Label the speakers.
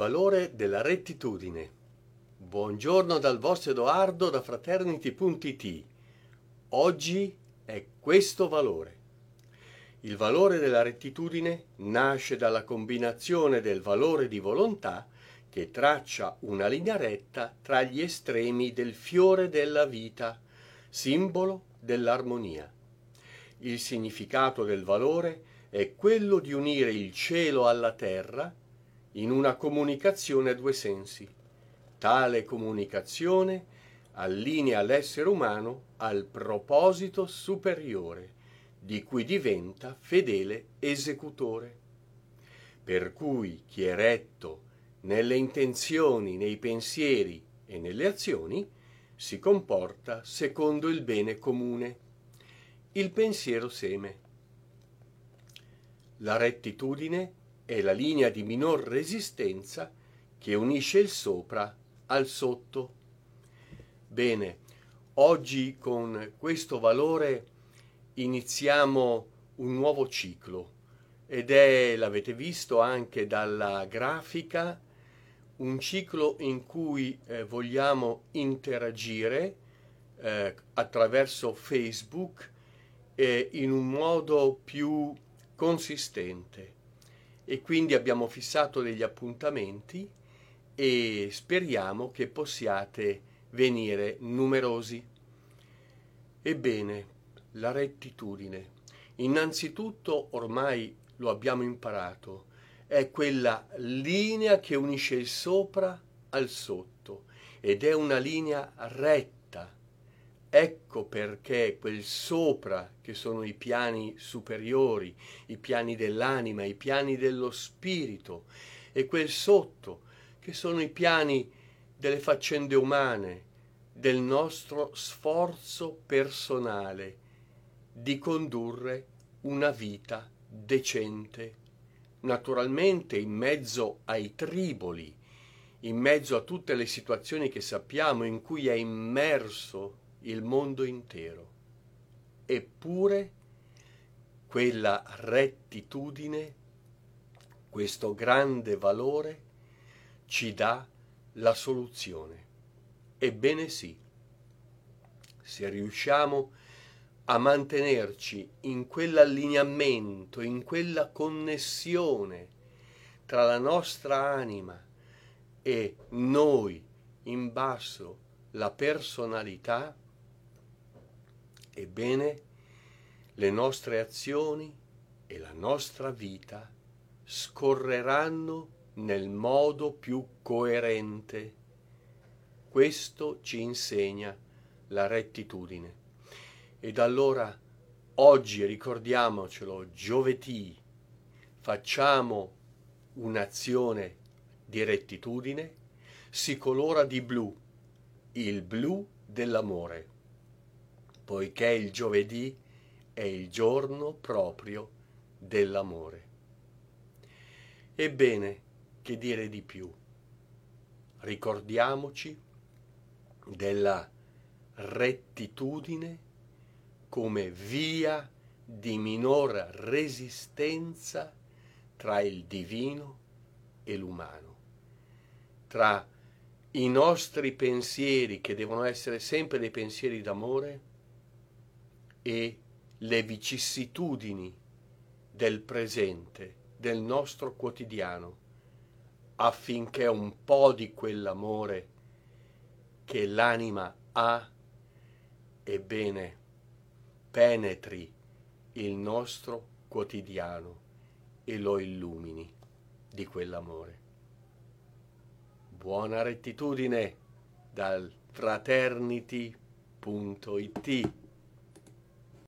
Speaker 1: valore della rettitudine. Buongiorno dal vostro Edoardo da fraternity.it. Oggi è questo valore. Il valore della rettitudine nasce dalla combinazione del valore di volontà che traccia una linea retta tra gli estremi del fiore della vita, simbolo dell'armonia. Il significato del valore è quello di unire il cielo alla terra in una comunicazione a due sensi. Tale comunicazione allinea l'essere umano al proposito superiore, di cui diventa fedele esecutore. Per cui chi è retto nelle intenzioni, nei pensieri e nelle azioni, si comporta secondo il bene comune. Il pensiero seme. La rettitudine è la linea di minor resistenza che unisce il sopra al sotto. Bene, oggi con questo valore iniziamo un nuovo ciclo ed è, l'avete visto anche dalla grafica, un ciclo in cui eh, vogliamo interagire eh, attraverso Facebook eh, in un modo più consistente e quindi abbiamo fissato degli appuntamenti e speriamo che possiate venire numerosi. Ebbene, la rettitudine. Innanzitutto ormai lo abbiamo imparato, è quella linea che unisce il sopra al sotto ed è una linea retta Ecco perché quel sopra, che sono i piani superiori, i piani dell'anima, i piani dello spirito, e quel sotto, che sono i piani delle faccende umane, del nostro sforzo personale di condurre una vita decente, naturalmente in mezzo ai triboli, in mezzo a tutte le situazioni che sappiamo in cui è immerso il mondo intero. Eppure quella rettitudine, questo grande valore, ci dà la soluzione. Ebbene sì, se riusciamo a mantenerci in quell'allineamento, in quella connessione tra la nostra anima e noi in basso, la personalità, Ebbene, le nostre azioni e la nostra vita scorreranno nel modo più coerente. Questo ci insegna la rettitudine. Ed allora oggi ricordiamocelo, giovedì, facciamo un'azione di rettitudine, si colora di blu, il blu dell'amore poiché il giovedì è il giorno proprio dell'amore. Ebbene, che dire di più? Ricordiamoci della rettitudine come via di minor resistenza tra il divino e l'umano, tra i nostri pensieri che devono essere sempre dei pensieri d'amore e le vicissitudini del presente, del nostro quotidiano, affinché un po' di quell'amore che l'anima ha, ebbene, penetri il nostro quotidiano e lo illumini di quell'amore. Buona rettitudine dal fraternity.it